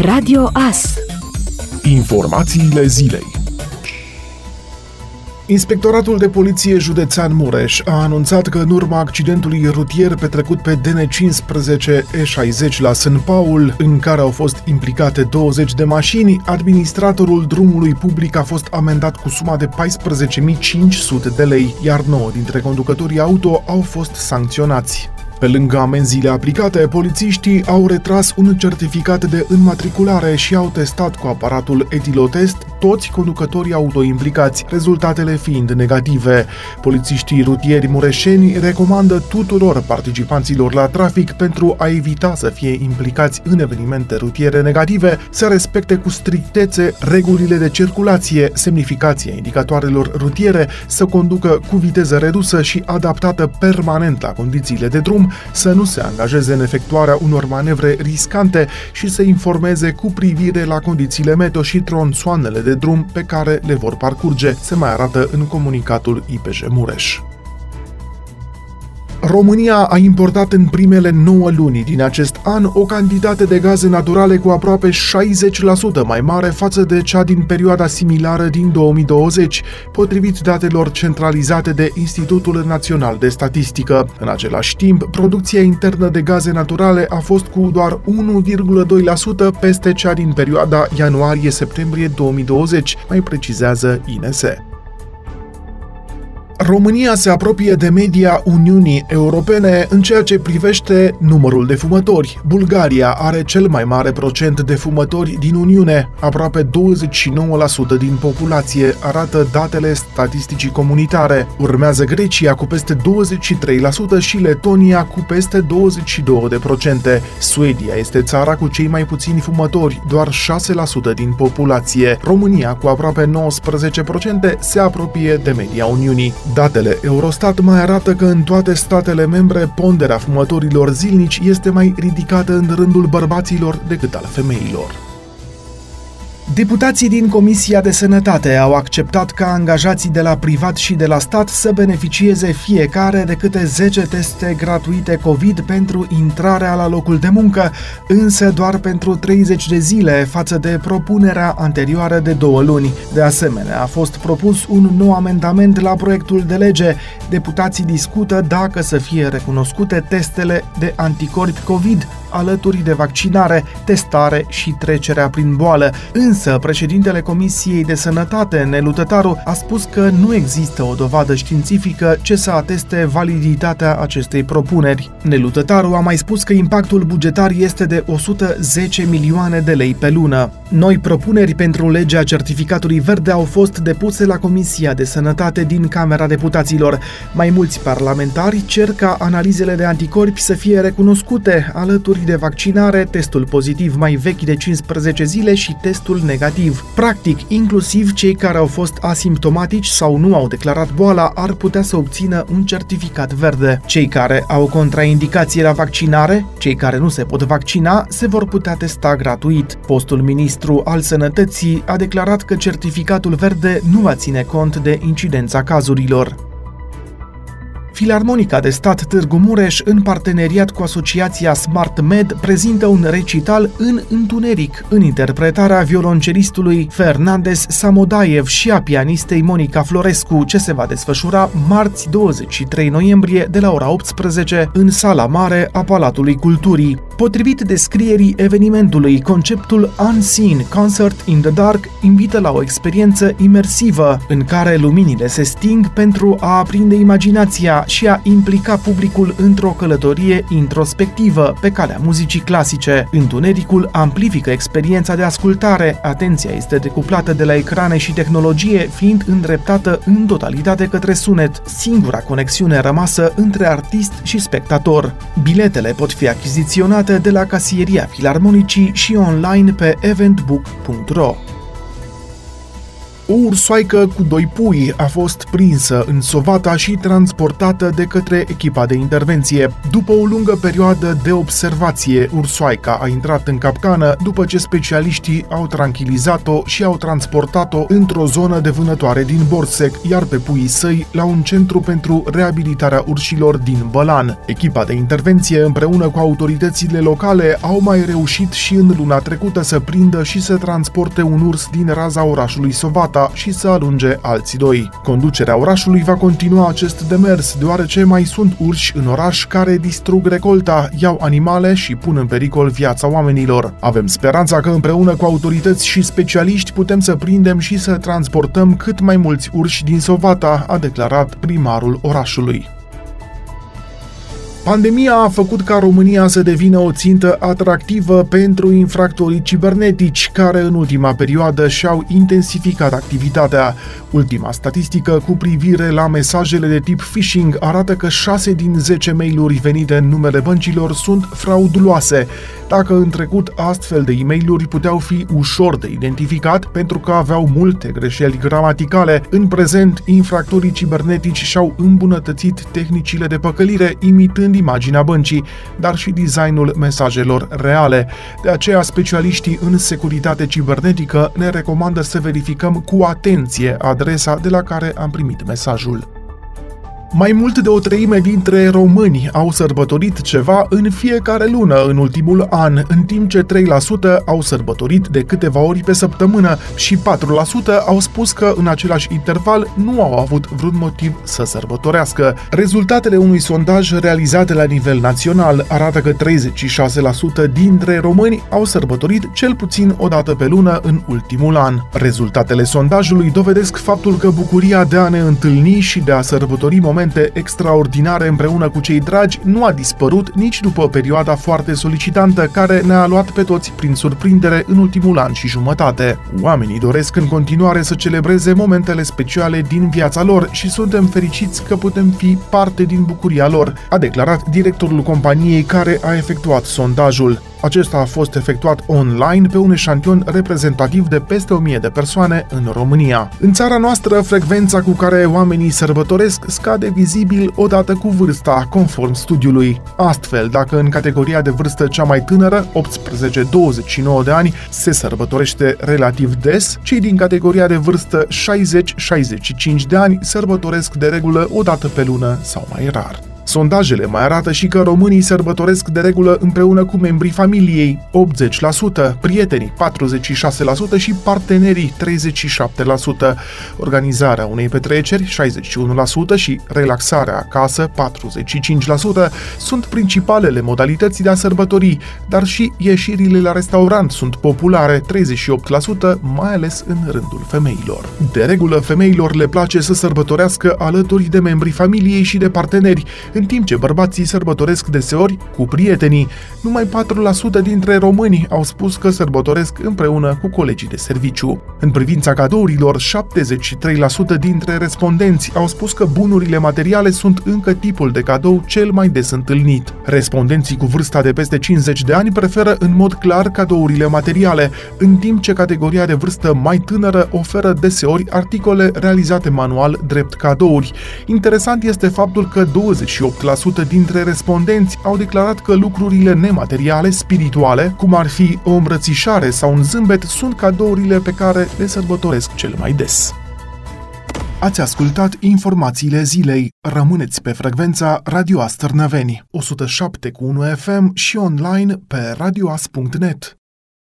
Radio AS Informațiile zilei Inspectoratul de Poliție Județean Mureș a anunțat că în urma accidentului rutier petrecut pe DN15 E60 la Sân Paul, în care au fost implicate 20 de mașini, administratorul drumului public a fost amendat cu suma de 14.500 de lei, iar 9 dintre conducătorii auto au fost sancționați. Pe lângă amenziile aplicate, polițiștii au retras un certificat de înmatriculare și au testat cu aparatul etilotest toți conducătorii autoimplicați, rezultatele fiind negative. Polițiștii rutieri mureșeni recomandă tuturor participanților la trafic pentru a evita să fie implicați în evenimente rutiere negative să respecte cu strictețe regulile de circulație, semnificația indicatoarelor rutiere, să conducă cu viteză redusă și adaptată permanent la condițiile de drum, să nu se angajeze în efectuarea unor manevre riscante și să informeze cu privire la condițiile meteo și tronsoanele de drum pe care le vor parcurge, se mai arată în comunicatul IPJ Mureș. România a importat în primele 9 luni din acest an o cantitate de gaze naturale cu aproape 60% mai mare față de cea din perioada similară din 2020, potrivit datelor centralizate de Institutul Național de Statistică. În același timp, producția internă de gaze naturale a fost cu doar 1,2% peste cea din perioada ianuarie-septembrie 2020, mai precizează INSE. România se apropie de media Uniunii Europene în ceea ce privește numărul de fumători. Bulgaria are cel mai mare procent de fumători din Uniune, aproape 29% din populație, arată datele statisticii comunitare. Urmează Grecia cu peste 23% și Letonia cu peste 22%. Suedia este țara cu cei mai puțini fumători, doar 6% din populație. România cu aproape 19% se apropie de media Uniunii. Datele Eurostat mai arată că în toate statele membre ponderea fumătorilor zilnici este mai ridicată în rândul bărbaților decât al femeilor. Deputații din Comisia de Sănătate au acceptat ca angajații de la privat și de la stat să beneficieze fiecare de câte 10 teste gratuite COVID pentru intrarea la locul de muncă, însă doar pentru 30 de zile față de propunerea anterioară de două luni. De asemenea, a fost propus un nou amendament la proiectul de lege. Deputații discută dacă să fie recunoscute testele de anticorpi COVID alături de vaccinare, testare și trecerea prin boală. Însă, președintele Comisiei de Sănătate, Nelu Tătaru, a spus că nu există o dovadă științifică ce să ateste validitatea acestei propuneri. Nelu Tătaru a mai spus că impactul bugetar este de 110 milioane de lei pe lună. Noi propuneri pentru legea certificatului verde au fost depuse la Comisia de Sănătate din Camera Deputaților. Mai mulți parlamentari cer ca analizele de anticorpi să fie recunoscute alături de vaccinare, testul pozitiv mai vechi de 15 zile și testul negativ. Practic, inclusiv cei care au fost asimptomatici sau nu au declarat boala ar putea să obțină un certificat verde. Cei care au contraindicație la vaccinare, cei care nu se pot vaccina, se vor putea testa gratuit. Postul ministru al sănătății a declarat că certificatul verde nu va ține cont de incidența cazurilor. Filarmonica de stat Târgu Mureș, în parteneriat cu asociația Smart Med, prezintă un recital în întuneric, în interpretarea violoncelistului Fernandez Samodaev și a pianistei Monica Florescu, ce se va desfășura marți 23 noiembrie de la ora 18 în sala mare a Palatului Culturii. Potrivit descrierii evenimentului, conceptul Unseen Concert in the Dark invită la o experiență imersivă, în care luminile se sting pentru a aprinde imaginația și a implica publicul într-o călătorie introspectivă pe calea muzicii clasice. Întunericul amplifică experiența de ascultare, atenția este decuplată de la ecrane și tehnologie, fiind îndreptată în totalitate către sunet, singura conexiune rămasă între artist și spectator. Biletele pot fi achiziționate de la casieria Filarmonicii și online pe eventbook.ro. O ursoaică cu doi pui a fost prinsă în Sovata și transportată de către echipa de intervenție. După o lungă perioadă de observație, ursoaica a intrat în capcană după ce specialiștii au tranquilizat-o și au transportat-o într-o zonă de vânătoare din Borsec, iar pe puii săi la un centru pentru reabilitarea urșilor din Bălan. Echipa de intervenție împreună cu autoritățile locale au mai reușit și în luna trecută să prindă și să transporte un urs din raza orașului Sovata Gata și să alunge alții doi. Conducerea orașului va continua acest demers, deoarece mai sunt urși în oraș care distrug recolta, iau animale și pun în pericol viața oamenilor. Avem speranța că împreună cu autorități și specialiști putem să prindem și să transportăm cât mai mulți urși din Sovata, a declarat primarul orașului. Pandemia a făcut ca România să devină o țintă atractivă pentru infractorii cibernetici, care în ultima perioadă și-au intensificat activitatea. Ultima statistică cu privire la mesajele de tip phishing arată că 6 din 10 mail-uri venite în numele băncilor sunt frauduloase. Dacă în trecut astfel de e mail puteau fi ușor de identificat pentru că aveau multe greșeli gramaticale, în prezent infractorii cibernetici și-au îmbunătățit tehnicile de păcălire imitând imaginea băncii, dar și designul mesajelor reale. De aceea, specialiștii în securitate cibernetică ne recomandă să verificăm cu atenție adresa de la care am primit mesajul. Mai mult de o treime dintre români au sărbătorit ceva în fiecare lună în ultimul an, în timp ce 3% au sărbătorit de câteva ori pe săptămână și 4% au spus că în același interval nu au avut vreun motiv să sărbătorească. Rezultatele unui sondaj realizat la nivel național arată că 36% dintre români au sărbătorit cel puțin o dată pe lună în ultimul an. Rezultatele sondajului dovedesc faptul că bucuria de a ne întâlni și de a sărbători momente momente extraordinare împreună cu cei dragi nu a dispărut nici după perioada foarte solicitantă care ne-a luat pe toți prin surprindere în ultimul an și jumătate. Oamenii doresc în continuare să celebreze momentele speciale din viața lor și suntem fericiți că putem fi parte din bucuria lor, a declarat directorul companiei care a efectuat sondajul. Acesta a fost efectuat online pe un eșantion reprezentativ de peste 1000 de persoane în România. În țara noastră, frecvența cu care oamenii sărbătoresc scade vizibil odată cu vârsta, conform studiului. Astfel, dacă în categoria de vârstă cea mai tânără, 18-29 de ani, se sărbătorește relativ des, cei din categoria de vârstă 60-65 de ani sărbătoresc de regulă o dată pe lună sau mai rar. Sondajele mai arată și că românii sărbătoresc de regulă împreună cu membrii familiei 80%, prietenii 46% și partenerii 37%, organizarea unei petreceri 61% și relaxarea acasă 45% sunt principalele modalități de a sărbători, dar și ieșirile la restaurant sunt populare 38%, mai ales în rândul femeilor. De regulă, femeilor le place să sărbătorească alături de membrii familiei și de parteneri, în timp ce bărbații sărbătoresc deseori cu prietenii. Numai 4% dintre români au spus că sărbătoresc împreună cu colegii de serviciu. În privința cadourilor, 73% dintre respondenți au spus că bunurile materiale sunt încă tipul de cadou cel mai des întâlnit. Respondenții cu vârsta de peste 50 de ani preferă în mod clar cadourile materiale, în timp ce categoria de vârstă mai tânără oferă deseori articole realizate manual drept cadouri. Interesant este faptul că 28 8% dintre respondenți au declarat că lucrurile nemateriale, spirituale, cum ar fi o îmbrățișare sau un zâmbet, sunt cadourile pe care le sărbătoresc cel mai des. Ați ascultat informațiile zilei. Rămâneți pe frecvența Radio Astărnăveni, 107 cu 1 FM și online pe radioas.net.